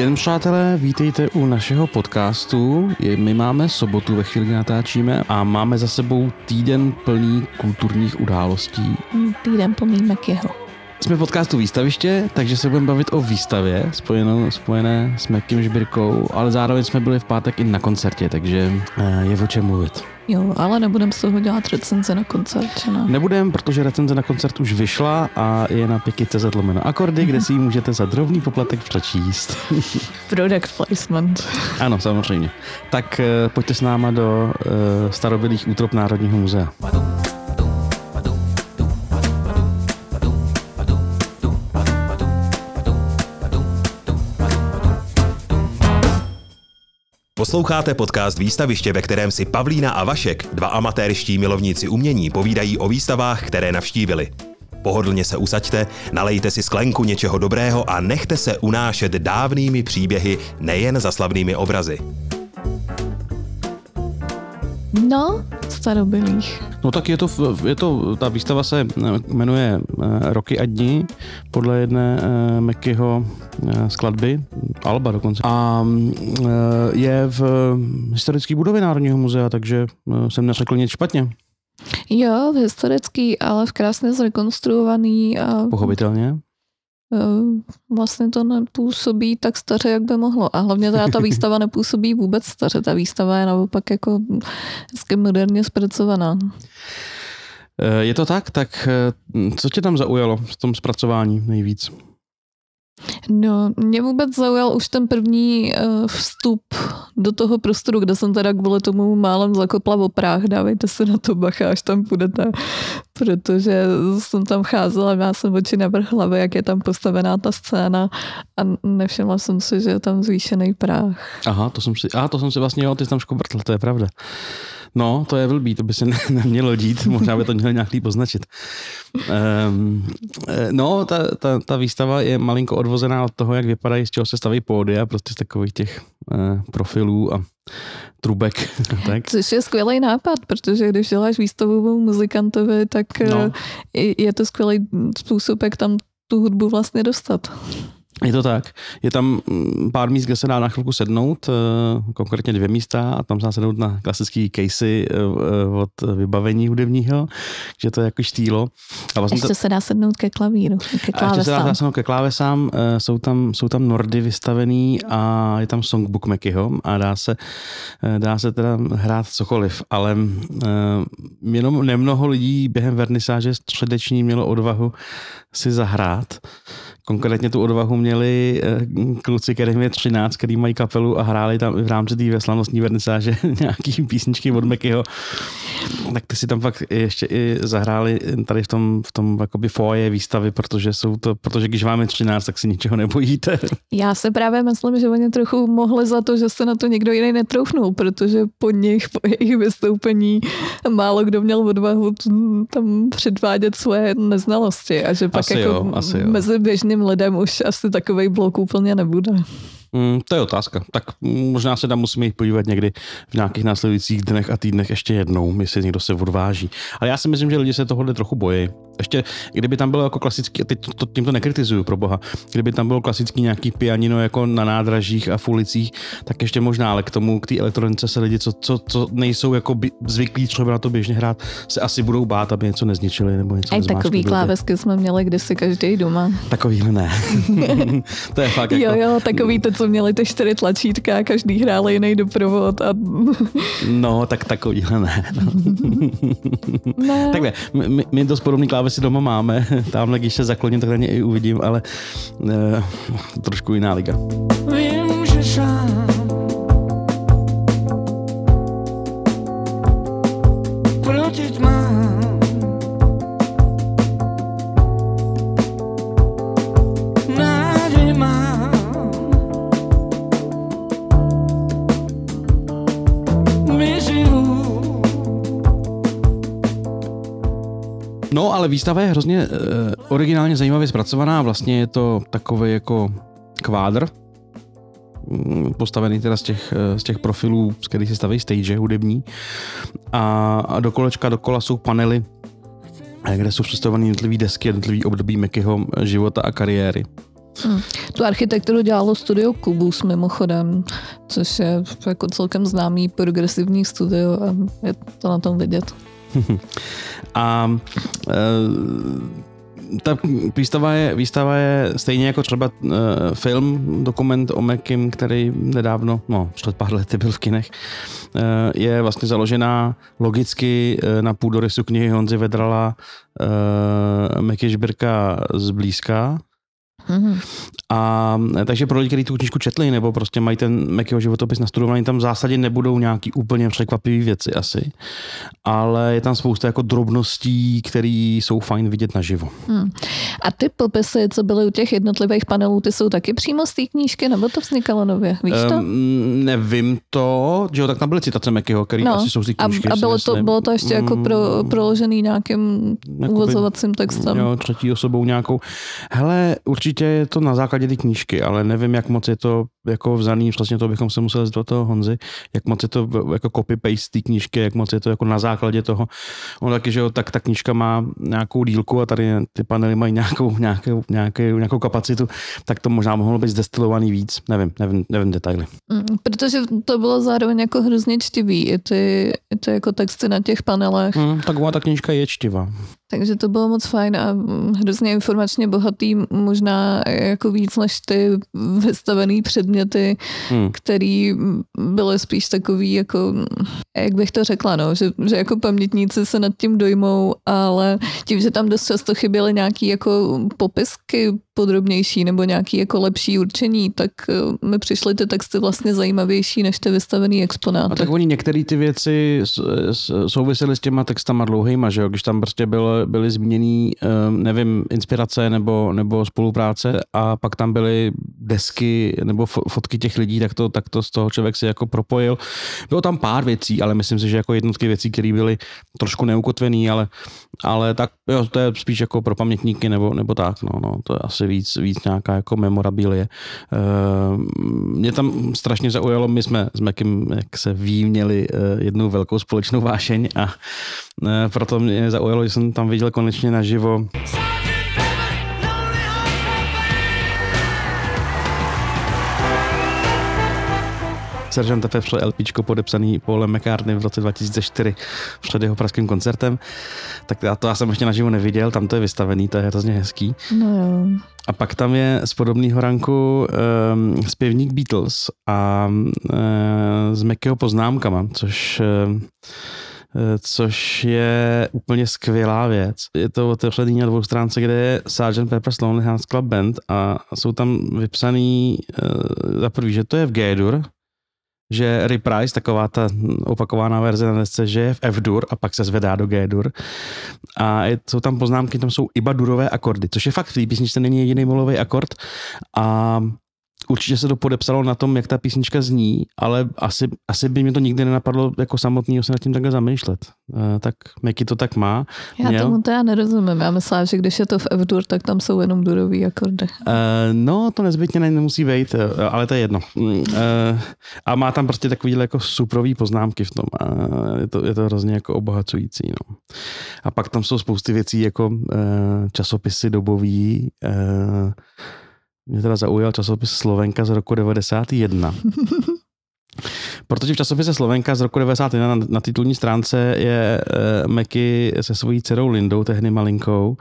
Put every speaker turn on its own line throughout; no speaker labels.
Den, přátelé, vítejte u našeho podcastu. My máme sobotu ve chvíli, natáčíme a máme za sebou týden plný kulturních událostí.
Týden plný Mekyho.
Jsme podcastu Výstaviště, takže se budeme bavit o výstavě spojenou, spojené s Mekým Žbirkou, ale zároveň jsme byli v pátek i na koncertě, takže eh, je o čem mluvit.
Jo, ale nebudeme z toho dělat recenze na koncert, ne?
Nebudem, protože recenze na koncert už vyšla a je na piki.cz lomeno akordy, kde si ji můžete za drobný poplatek přečíst.
Product placement.
Ano, samozřejmě. Tak eh, pojďte s náma do uh, starobylých útrop Národního muzea.
Posloucháte podcast Výstaviště, ve kterém si Pavlína a Vašek, dva amatérští milovníci umění, povídají o výstavách, které navštívili. Pohodlně se usaďte, nalejte si sklenku něčeho dobrého a nechte se unášet dávnými příběhy, nejen za slavnými obrazy.
No, starobylých.
No tak je to, je to, ta výstava se eh, jmenuje eh, Roky a dní podle jedné uh, Mekyho skladby, Alba dokonce. A je v historické budově Národního muzea, takže jsem neřekl nic špatně.
Jo, historický, ale v krásně zrekonstruovaný. A...
Pochopitelně.
Eh, vlastně to nepůsobí tak staře, jak by mohlo. A hlavně teda ta výstava nepůsobí vůbec staře. Ta výstava je naopak jako hezky moderně zpracovaná.
Eh, je to tak? Tak eh, co tě tam zaujalo v tom zpracování nejvíc?
No, mě vůbec zaujal už ten první uh, vstup do toho prostoru, kde jsem teda kvůli tomu málem zakopla v oprách. Dávejte se na to bacha, až tam půjdete, protože jsem tam cházela, já jsem oči na vrch hlavy, jak je tam postavená ta scéna a nevšimla jsem si, že je tam zvýšený práh.
Aha, to jsem si, aha, to jsem si vlastně, jo, ty jsi tam škobrtl, to je pravda. No, to je blbý, to by se nemělo dít, možná by to měl nějak líp označit. Um, no, ta, ta, ta, výstava je malinko odvozená od toho, jak vypadají, z čeho se staví pódy a prostě z takových těch uh, profilů a trubek. tak.
Což je skvělý nápad, protože když děláš výstavu muzikantovi, tak no. je to skvělý způsob, jak tam tu hudbu vlastně dostat.
Je to tak. Je tam mm, pár míst, kde se dá na chvilku sednout, eh, konkrétně dvě místa a tam se dá sednout na klasický casey eh, eh, od vybavení hudebního, že to je jako štýlo.
A vlastně Ještě to... se dá sednout ke klavíru, ke klávesám.
A ještě se dá sednout ke klávesám, jsou tam, jsou tam nordy vystavený a je tam songbook Mekyho a dá se, dá se teda hrát cokoliv, ale jenom nemnoho lidí během vernisáže středeční mělo odvahu si zahrát. Konkrétně tu odvahu měli eh, kluci, kterým je 13, který mají kapelu a hráli tam v rámci té slavnostní vernisáže nějaký písničky od Mekyho. Tak ty si tam fakt ještě i zahráli tady v tom, v tom jakoby foje výstavy, protože jsou to, protože když vám je 13, tak si ničeho nebojíte.
Já se právě myslím, že oni trochu mohli za to, že se na to někdo jiný netroufnul, protože po nich, po jejich vystoupení málo kdo měl odvahu tam předvádět svoje neznalosti a že pak
asi
jako
jo, asi jo.
mezi běžným lidem už asi takový blok úplně nebude.
Mm, to je otázka. Tak možná se tam musíme jít podívat někdy v nějakých následujících dnech a týdnech ještě jednou, jestli někdo se odváží. Ale já si myslím, že lidi se tohle trochu bojí. Ještě, kdyby tam bylo jako klasický, teď to, to, tím to nekritizuju pro boha, kdyby tam bylo klasický nějaký pianino jako na nádražích a v ulicích, tak ještě možná, ale k tomu, k té elektronice se lidi, co, co, co nejsou jako by, zvyklí třeba na to běžně hrát, se asi budou bát, aby něco nezničili nebo něco
Aj takový klávesky jsme měli kdysi každý doma.
Takový ne. to je fakt
jako... Jo, jo, takový to, co měli ty čtyři tlačítka, každý hrál jiný doprovod. A...
no, tak takovýhle ne. ne. Takhle, my, my dost podobný klávesy doma máme, tamhle, když se zakloním, tak na ně i uvidím, ale uh, trošku jiná liga. Vím, že sám ale výstava je hrozně uh, originálně zajímavě zpracovaná. Vlastně je to takový jako kvádr, mm, postavený teda z těch, eh, z těch profilů, z kterých se staví stage hudební. A, a do kolečka, dokola jsou panely, eh, kde jsou představované jednotlivé desky, jednotlivé období Mekyho života a kariéry.
Hmm. Tu architekturu dělalo studio Kubus mimochodem, což je jako celkem známý progresivní studio a je to na tom vidět.
A e, ta výstava je, výstava je stejně jako třeba uh, film, dokument o Mekim, který nedávno, no, před pár lety byl v kinech, uh, je vlastně založená logicky uh, na půdorysu knihy Honzy Vedrala uh, Meky Žbirka zblízka, Mm-hmm. A takže pro lidi, kteří tu knižku četli nebo prostě mají ten Mekyho životopis nastudovaný, tam v zásadě nebudou nějaký úplně překvapivé věci asi, ale je tam spousta jako drobností, které jsou fajn vidět naživo. Hmm.
A ty popisy, co byly u těch jednotlivých panelů, ty jsou taky přímo z té knížky, nebo to vznikalo nově? Víš to? Um,
nevím to, že jo, tak tam byly citace Mekyho, které no, asi jsou z té knížky.
A, a bylo, to, bylo to ještě jako pro, hmm. proložený nějakým uvozovacím textem?
Jo, třetí osobou nějakou. Hele, určitě určitě je to na základě té knížky, ale nevím, jak moc je to jako vzaný, vlastně to bychom se museli zeptat toho Honzy, jak moc je to jako copy-paste té knížky, jak moc je to jako na základě toho. On taky, že jo, tak ta knížka má nějakou dílku a tady ty panely mají nějakou, nějakou, nějakou, nějakou kapacitu, tak to možná mohlo být zdestilovaný víc. Nevím, nevím, nevím detaily.
Mm, protože to bylo zároveň jako hrozně čtivý, i ty, i ty jako texty na těch panelech.
Mm, taková ta knížka je čtivá.
Takže to bylo moc fajn a hrozně informačně bohatý, možná jako víc než ty vystavený předměty, hmm. který byly spíš takový jako, jak bych to řekla, no, že, že jako pamětníci se nad tím dojmou, ale tím, že tam dost často chyběly nějaký jako popisky podrobnější nebo nějaký jako lepší určení, tak eh, mi přišly ty texty vlastně zajímavější než ty vystavený exponáty.
A tak oni některé ty věci souvisely s těma textama dlouhýma, že jo? Když tam prostě bylo, byly zmíněný, eh, nevím, inspirace nebo, nebo spolupráce a pak tam byly desky nebo fotky těch lidí, tak to, tak to z toho člověk si jako propojil. Bylo tam pár věcí, ale myslím si, že jako jednotky věcí, které byly trošku neukotvený, ale, ale tak jo, to je spíš jako pro pamětníky nebo, nebo tak, no, no, to je asi víc, víc nějaká jako memorabilie. Uh, mě tam strašně zaujalo, my jsme s Mekim, jak se ví, měli uh, jednu velkou společnou vášeň a uh, proto mě zaujalo, že jsem tam viděl konečně naživo Sergeant Pepper LPčko podepsaný Paulem McCartney v roce 2004 před jeho pražským koncertem. Tak já to já jsem ještě naživo neviděl, tam to je vystavený, to je hrozně hezký.
No jo.
A pak tam je z podobného ranku um, zpěvník Beatles a um, s Mekyho poznámkama, což um, což je úplně skvělá věc. Je to otevřený na dvou stránce, kde je Sgt. Pepper's Lonely Hearts Club Band a jsou tam vypsaný uh, za prvý, že to je v G-dur, že reprise, taková ta opakovaná verze na desce, že je v F-dur a pak se zvedá do G-dur. A je, jsou tam poznámky, tam jsou iba durové akordy, což je fakt v té písničce není jediný molový akord. A určitě se to podepsalo na tom, jak ta písnička zní, ale asi, asi by mě to nikdy nenapadlo jako samotný se nad tím takhle zamýšlet. Uh, tak Meky to tak má.
Já Měl. tomu to já nerozumím. Já myslím, že když je to v F-dur, tak tam jsou jenom durový akordy. Uh,
no, to nezbytně ne, nemusí být, uh, ale to je jedno. Uh, a má tam prostě takový jako suprový poznámky v tom. Uh, je, to, je to hrozně jako obohacující. No. A pak tam jsou spousty věcí jako uh, časopisy dobový, uh, mě teda zaujal časopis Slovenka z roku 91. Protože v časopise Slovenka z roku 91 na, na titulní stránce je uh, Meky se svojí dcerou Lindou, tehdy malinkou, uh,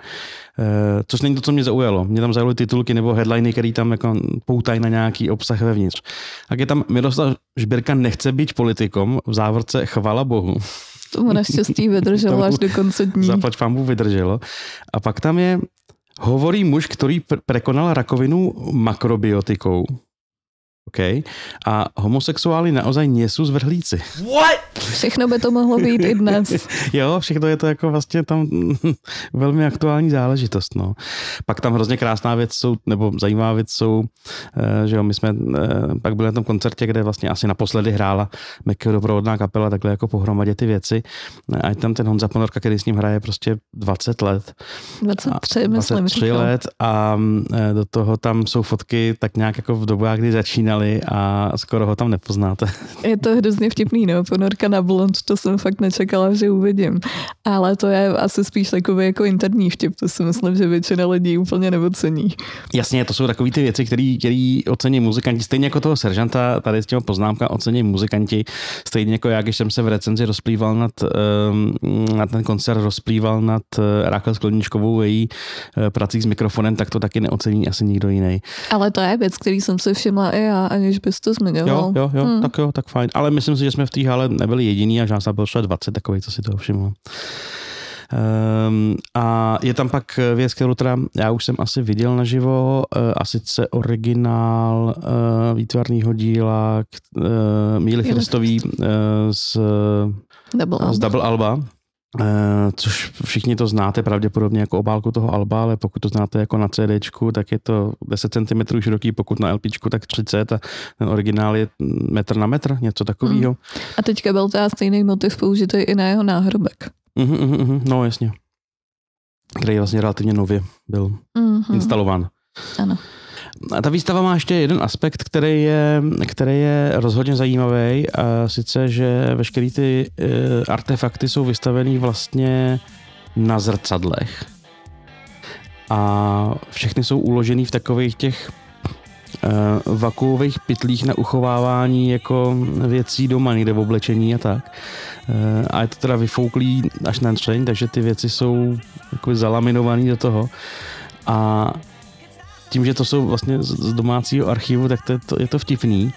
což není to, co mě zaujalo. Mě tam zaujaly titulky nebo headliny, které tam jako poutají na nějaký obsah vevnitř. Tak je tam Miroslav Žbirka nechce být politikom, v závorce chvala Bohu.
Tomu naštěstí vydrželo až do konce dní.
Zaplať pambu vydrželo. A pak tam je Hovorí muž, který prekonal rakovinu makrobiotikou. OK. A homosexuáli naozaj nie sú zvrhlíci.
What? Všechno by to mohlo být i dnes.
jo, všechno je to jako vlastně tam velmi aktuální záležitost. No. Pak tam hrozně krásná věc jsou, nebo zajímavá věc jsou, eh, že jo, my jsme eh, pak byli na tom koncertě, kde vlastně asi naposledy hrála Mekyho doprovodná kapela, takhle jako pohromadě ty věci. A je tam ten Honza Ponorka, který s ním hraje prostě 20 let.
23, a, myslím.
23 let a eh, do toho tam jsou fotky tak nějak jako v dobách, kdy začínal originály a skoro ho tam nepoznáte.
Je to hrozně vtipný, no, ponorka na blond, to jsem fakt nečekala, že uvidím. Ale to je asi spíš takový jako interní vtip, to si myslím, že většina lidí úplně neocení.
Jasně, to jsou takové ty věci, které ocení muzikanti, stejně jako toho seržanta, tady s těma poznámka ocení muzikanti, stejně jako já, když jsem se v recenzi rozplýval nad, ehm, na ten koncert rozplýval nad eh, Rákel Skleničkovou její eh, prací s mikrofonem, tak to taky neocení asi nikdo jiný.
Ale to je věc, který jsem si všimla i já, aniž bys to zmiňoval.
Jo, jo, jo, hmm. tak jo, tak fajn. Ale myslím si, že jsme v té hale nebyli jediní a že nás bylo 20 takový, co si toho všiml. Um, a je tam pak věc, kterou teda já už jsem asi viděl naživo, uh, a sice originál uh, výtvarného díla uh, Míly Chrstový uh, z,
Double
z Double Alba. Uh, což všichni to znáte pravděpodobně jako obálku toho alba, ale pokud to znáte jako na CD, tak je to 10 cm široký, pokud na LP, tak 30 a ten originál je metr na metr, něco takového. Mm.
A teďka byl teda stejný motiv použitý i na jeho náhrobek.
Uh-huh, uh-huh, no jasně. Který vlastně relativně nově byl uh-huh. instalován.
Ano.
A ta výstava má ještě jeden aspekt, který je, který je rozhodně zajímavý, a sice, že veškeré ty uh, artefakty jsou vystavený vlastně na zrcadlech. A všechny jsou uložený v takových těch uh, vakuových pytlích na uchovávání jako věcí doma, někde v oblečení a tak. Uh, a je to teda vyfouklý až na třeň, takže ty věci jsou jako zalaminované do toho. A tím, že to jsou vlastně z domácího archivu, tak to je, to, je to vtipný.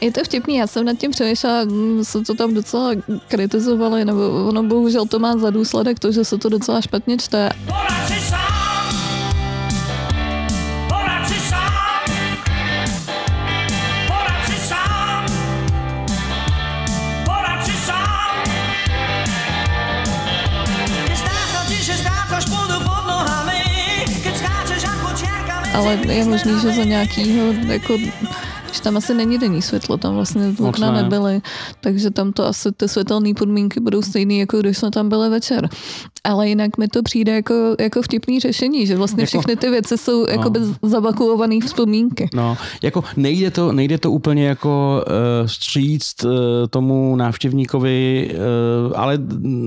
Je to vtipný, já jsem nad tím přemýšlela, se to tam docela kritizovali, nebo ono bohužel to má za důsledek to, že se to docela špatně čte. Ale je možný, že za nějakýho jako že tam asi není denní světlo, tam vlastně okna ne. nebyly, takže tam to asi ty světelné podmínky budou stejné, jako když jsme tam byli večer. Ale jinak mi to přijde jako, jako vtipný řešení, že vlastně jako, všechny ty věci jsou no. jako zavakuované vzpomínky.
No, jako nejde to, nejde to úplně jako uh, stříct uh, tomu návštěvníkovi, uh, ale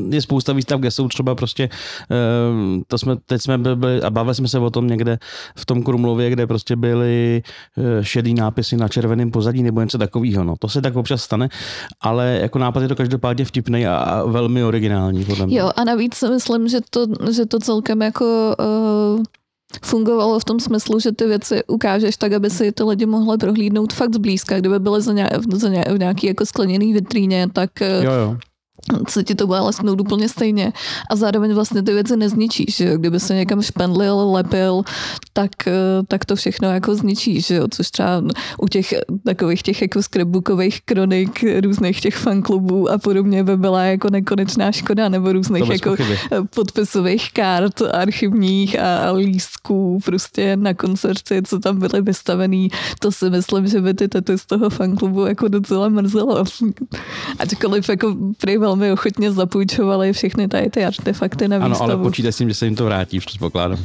je spousta výstav, kde jsou třeba prostě, uh, to jsme, teď jsme byli a bavili jsme se o tom někde v tom Krumlově, kde prostě byly uh, šedý nápisy na červeném pozadí nebo něco takového. No, to se tak občas stane, ale jako nápad je to každopádně vtipný a, a velmi originální. Podle mě.
Jo, a navíc myslím, že to, že to celkem jako uh fungovalo v tom smyslu, že ty věci ukážeš tak, aby si ty lidi mohli prohlídnout fakt zblízka. Kdyby byly za, ně, za ně, v nějaký jako skleněný vitríně, tak
jo, jo
se ti to bude lesknout úplně stejně a zároveň vlastně ty věci nezničíš, že jo? kdyby se někam špendlil, lepil, tak, eh, tak to všechno jako zničíš, že jo? což třeba u těch takových těch jako scrapbookových kronik, různých těch fanklubů a podobně by byla jako nekonečná škoda, nebo různých jako pochyby. podpisových kart archivních a, a lístků prostě na koncerty, co tam byly vystavený, to si myslím, že by ty tety z toho fanklubu jako docela mrzelo. Ačkoliv jako prý velmi ochotně zapůjčovali všechny tady ty artefakty na výstavu.
Ano, ale počítej s tím, že se jim to vrátí, předpokládám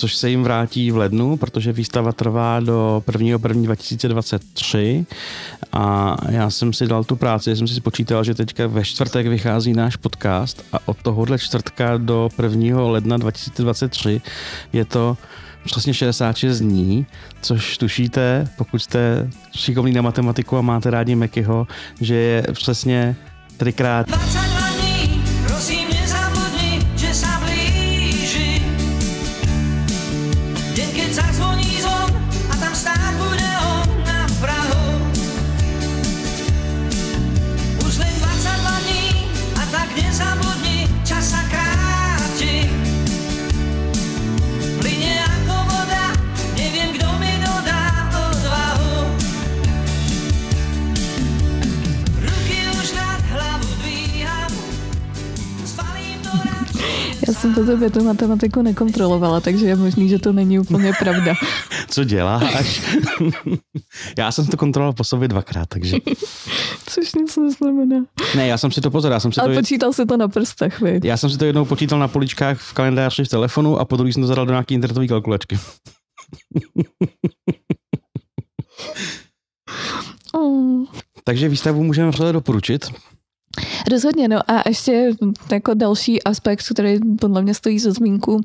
což se jim vrátí v lednu, protože výstava trvá do 1.1.2023 a já jsem si dal tu práci, já jsem si spočítal, že teďka ve čtvrtek vychází náš podcast a od tohohle čtvrtka do 1. ledna 2023 je to přesně 66 dní, což tušíte, pokud jste šikovný na matematiku a máte rádi Mekyho, že je přesně trikrát...
20! To tebe tu matematiku nekontrolovala, takže je možný, že to není úplně pravda.
Co děláš? já jsem to kontroloval po sobě dvakrát, takže...
Což nic neznamená.
Ne, já jsem si to pozor, já jsem si
Ale
to...
počítal si to na prstech, viď?
Já jsem si to jednou počítal na poličkách v kalendáři v telefonu a po druhý jsem to zadal do nějaký internetové kalkulačky. Takže výstavu můžeme vřele doporučit.
Rozhodně, no a ještě jako další aspekt, který podle mě stojí za zmínku,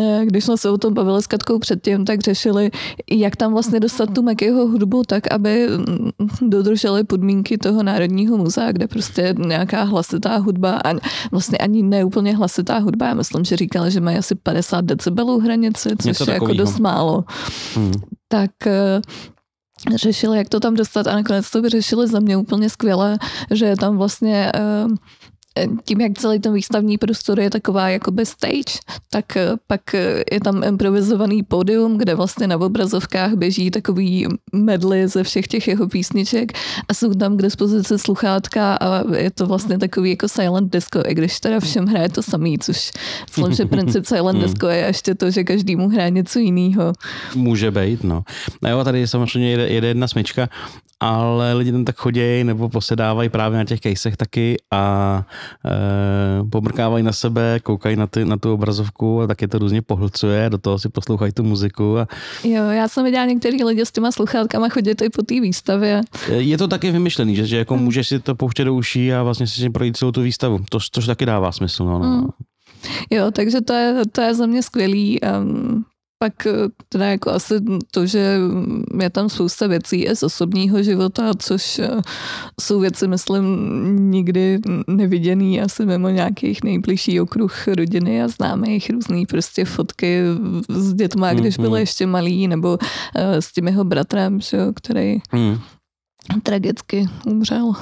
eh, když jsme se o tom bavili s Katkou předtím, tak řešili, jak tam vlastně dostat tu Mekyho hudbu tak, aby mm, dodrželi podmínky toho Národního muzea, kde prostě nějaká hlasitá hudba a vlastně ani neúplně hlasitá hudba. Já myslím, že říkali, že mají asi 50 decibelů hranici, což
Něco
je jako dost málo.
Hmm.
Tak eh, řešili, jak to tam dostat a nakonec to vyřešili za mě úplně skvěle, že je tam vlastně eh, tím, jak celý ten výstavní prostor je taková jakoby stage, tak eh, pak eh, je tam improvizovaný pódium, kde vlastně na obrazovkách běží takový medly ze všech těch jeho písniček a jsou tam k dispozici sluchátka a je to vlastně takový jako silent disco, i když teda všem hraje to samý, což myslím, že princip silent disco je ještě to, že každému hraje něco jiného.
Může být, no. A jo, tady samozřejmě jede, jede jedna smyčka, ale lidi tam tak chodějí nebo posedávají právě na těch kejsech taky a pomrkávají na sebe, koukají na, ty, na tu obrazovku a taky to různě pohlcuje, do toho si poslouchají tu muziku a
Jo, já jsem viděla některý lidi s těma sluchátkama chodit i po té výstavě.
je to taky vymyšlený, že, že jako můžeš si to pouštět do uší a vlastně si projít celou tu výstavu, to, což taky dává smysl. No, no.
Mm. Jo, takže to je, to je za mě skvělý. Um, pak eh, teda jako asi to, že je tam spousta věcí z osobního života, což eh, jsou věci, myslím, nikdy neviděný asi mimo nějakých nejbližší okruh rodiny a známých různý prostě fotky s dětma, když
Mhm.
byl ještě malý, nebo eh, s tím jeho bratrem, že který
Hmm.
Tragicky umřel.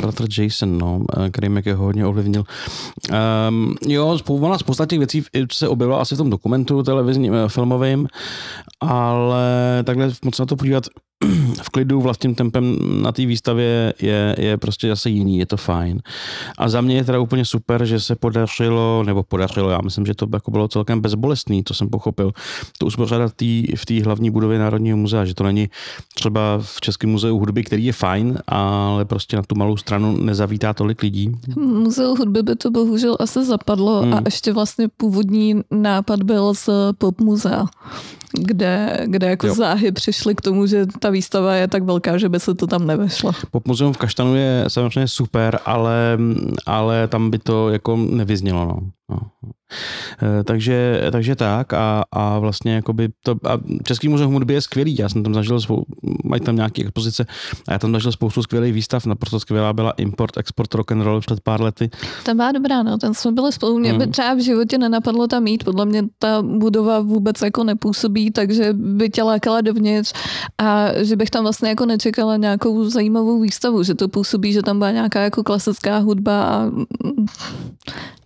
Bratr Jason, no, eh, který mě jako hodně ovlivnil. Um, jo, spousta, spousta těch věcí se objevila asi v tom dokumentu televizním, eh, filmovým, ale takhle moc na to podívat v klidu vlastním tempem na té výstavě je, je prostě zase jiný, je to fajn. A za mě je teda úplně super, že se podařilo, nebo podařilo, já myslím, že to jako bylo celkem bezbolestný, to jsem pochopil, to uspořádat tý, v té hlavní budově Národního muzea, že to není třeba v Českém muzeu hudby, který je fajn, ale prostě na tu malou stranu nezavítá tolik lidí.
Muzeu hudby by to bohužel asi zapadlo
Hmm.
a ještě vlastně původní nápad byl z pop muzea, kde, kde jako
Jo.
záhy přišli k tomu, že ta výstava je tak velká, že by se to tam nevešlo.
Pop muzeum v Kaštanu je samozřejmě super, ale, ale tam by to jako nevyznělo. No. No. Eh, Takže, takže tak a, a vlastně jakoby to, a Český muzeum hudby je skvělý, já jsem tam zažil, svou, mají tam nějaké expozice a já tam zažil spoustu skvělých výstav, naprosto skvělá byla Import, Export, Rock and Roll před pár lety.
Ta byla dobrá, no, ten jsme byli spolu, mě by
Hmm.
třeba v životě nenapadlo tam jít, podle mě ta budova vůbec jako nepůsobí, takže by tě lákala dovnitř a že bych tam vlastně jako nečekala nějakou zajímavou výstavu, že to působí, že tam byla nějaká jako klasická hudba a, a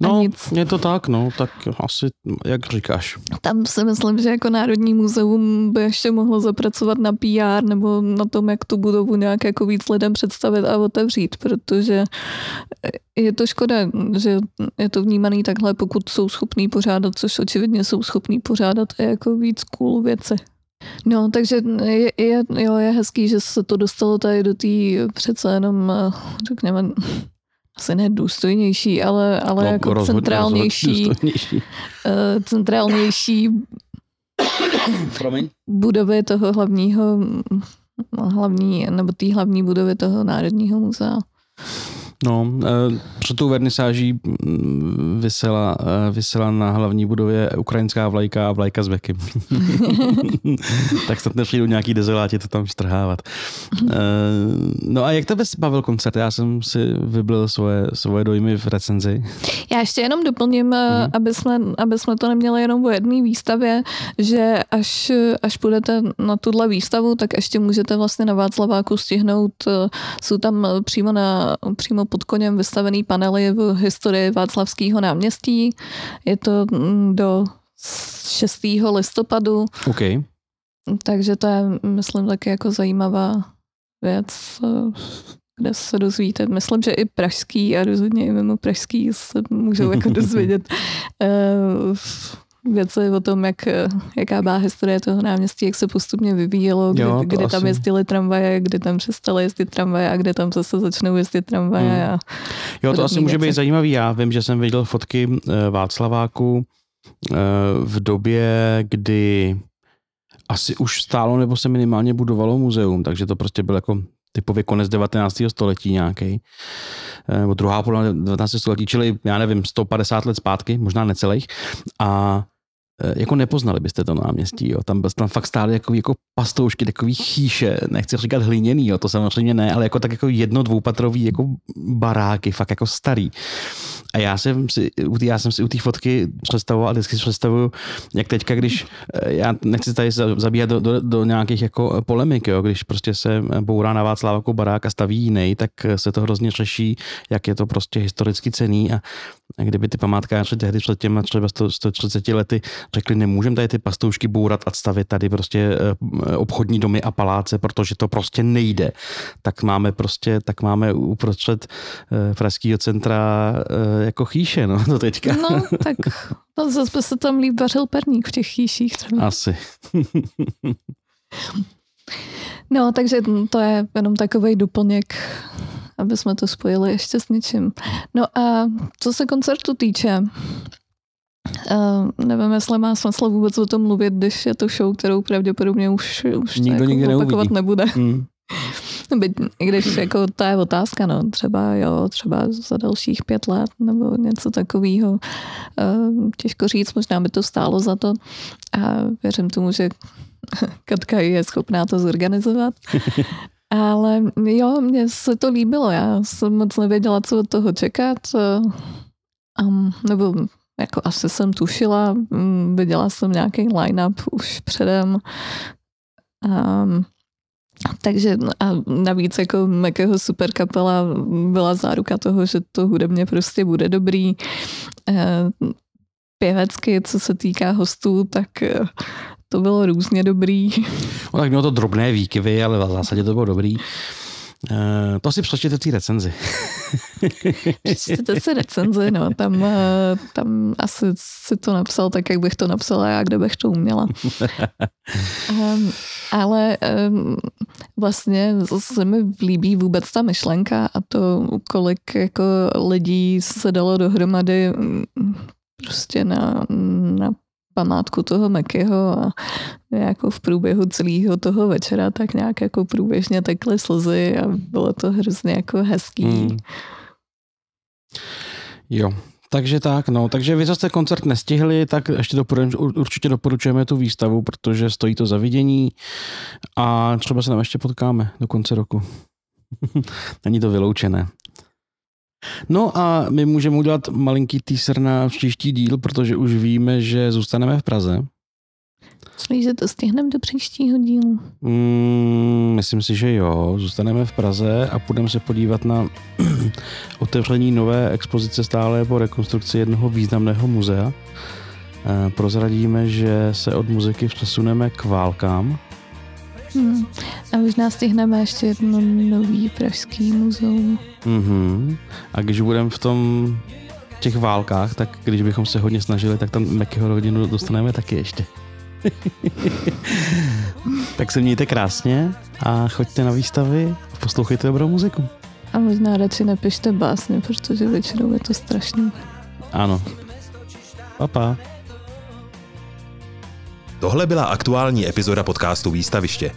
No,
nic.
je to tak, no, tak asi, jak říkáš.
Tam si myslím, že jako Národní muzeum by ještě mohlo zapracovat na PR nebo na tom, jak tu budovu nějak jako víc lidem představit a otevřít, protože je to škoda, že je to vnímaný takhle, pokud jsou schopní pořádat, což očividně jsou schopní pořádat i jako víc cool věci. No, takže je, je, jo, je hezký, že se to dostalo tady do té přece jenom, řekněme, asi ne důstojnější, ale, ale no, jako
rozhodně,
centrálnější,
rozhodně důstojnější.
eh, centrálnější
Promiň.
budovy toho hlavního, hlavní, nebo té hlavní budovy toho Národního muzea.
No, eh, před tou vernisáží mm, vysela, eh, vysela na hlavní budově ukrajinská vlajka a vlajka s bekem. tak snad nepřijdu nějaký dezoláti to tam štrhávat. Eh, No a jak tebe bavil koncert? Já jsem si vyblil svoje, svoje dojmy v recenzi.
Já ještě jenom doplním, mm. aby, jsme, aby jsme to neměli jenom o jedné výstavě, že až, až půjdete na tuhle výstavu, tak ještě můžete vlastně na Václaváku stihnout, jsou tam přímo, na, přímo pod koněm vystavený panely v historii Václavského náměstí. Je to mm, do 6. listopadu,
OK.
takže to je, myslím, taky jako zajímavá věc, eh, kde se dozvíte. Myslím, že i pražský a rozhodně i mimo pražský se můžou jako dozvědět eh, věci o tom, jak, eh, jaká byla historie toho náměstí, jak se postupně vyvíjelo, kdy,
Jo,
kdy tam
asi.
jezdily tramvaje, kdy tam přestaly jezdit tramvaje a kde tam zase začnou jezdit tramvaje.
Hmm.
A,
Jo, to asi může být
věci.
zajímavý. Já vím, že jsem viděl fotky eh, Václaváku eh, v době, kdy asi už stálo nebo se minimálně budovalo muzeum, takže to prostě byl jako typově konec 19. století nějaký, nebo druhá polovina 19. století, čili já nevím, 150 let zpátky, možná necelých. A jako nepoznali byste to náměstí, jo. Tam, tam fakt stály jako, jako pastoušky, takový chýše, nechci říkat hliněný, jo, to samozřejmě ne, ale jako tak jako jedno, dvoupatrový jako baráky, fakt jako starý. A já jsem si, já jsem si u té fotky představoval, a vždycky si představuju, jak teďka, když, eh, já nechci tady zabíhat do, do, do nějakých jako polemik, jo, když prostě se bourá na Václaváku barák a staví jiný, tak se to hrozně řeší, jak je to prostě historicky cený a kdyby ty památkáři tehdy před těma třeba 130 lety řekli, nemůžeme tady ty pastoušky bourat a stavit tady prostě eh, obchodní domy a paláce, protože to prostě nejde. Tak máme prostě, tak máme uprostřed eh, pražského centra eh, jako chýše, no, to teďka.
No, tak to zase by se tam líp vařil perník v těch chýších třeba.
Asi.
no, takže to je jenom takový doplněk aby jsme to spojili ještě s něčím. No a co se koncertu týče, Uh, nevím, jestli má smysl vůbec o tom mluvit, když je to show, kterou pravděpodobně už, už
Nikdo
jako
nikdy
opakovat
neuvidí.
nebude.
Hmm.
Byť, I když jako to je otázka, no, třeba jo, třeba za dalších pět let nebo něco takového. Uh, těžko říct, možná by to stálo za to a věřím tomu, že Katka je schopná to zorganizovat. Ale jo, mně se to líbilo, já jsem moc nevěděla, co od toho čekat. Um, nebo jako asi jsem tušila, mm, viděla jsem nějaký line-up už předem. Um, takže a navíc jako Mekého super kapela byla záruka toho, že to hudebně prostě bude dobrý. Pěvecky, co se týká hostů, tak to bylo různě dobrý.
No, tak mělo to drobné výkyvy, ale v zásadě to bylo dobrý. Uh, to si přečtěte té recenzi.
Přečtěte si recenzi, no, tam, eh, tam asi si to napsal tak, jak bych to napsala já, kde bych to uměla. um, ale um, vlastně se mi líbí vůbec ta myšlenka a to, kolik jako lidí se dalo dohromady mm, prostě na, na památku toho Mekyho a jako v průběhu celého toho večera tak nějak jako průběžně tekly slzy a bylo to hrozně jako hezký. Hmm.
Jo, takže tak, no. Takže vy, jste koncert nestihli, tak ještě doporučujeme, určitě doporučujeme tu výstavu, protože stojí to za vidění a třeba se tam ještě potkáme do konce roku. Není to vyloučené. No a my můžeme udělat malinký teaser na příští díl, protože už víme, že zůstaneme v Praze.
Myslíš, že to stihneme do příštího dílu?
Mm, myslím si, že jo. Zůstaneme v Praze a půjdeme se podívat na otevření nové expozice stále po rekonstrukci jednoho významného muzea. Eh, prozradíme, že se od muziky přesuneme k válkám.
Hmm. A možná stihneme ještě jedno nový pražský muzeum.
Mm-hmm. A když budeme v tom těch válkách, tak když bychom se hodně snažili, tak tam Mekyho rodinu dostaneme taky ještě. tak se mějte krásně a choďte na výstavy a poslouchejte dobrou muziku.
A možná radši nepište básně, protože většinou je to strašný.
Ano. Papa.
Tohle byla aktuální epizoda podcastu Výstaviště.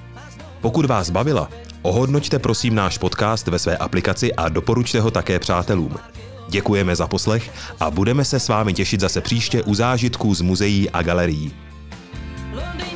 Pokud vás bavila, ohodnoťte prosím náš podcast ve své aplikaci a doporučte ho také přátelům. Děkujeme za poslech a budeme se s vámi těšit zase příště u zážitků z muzeí a galerií. Londýn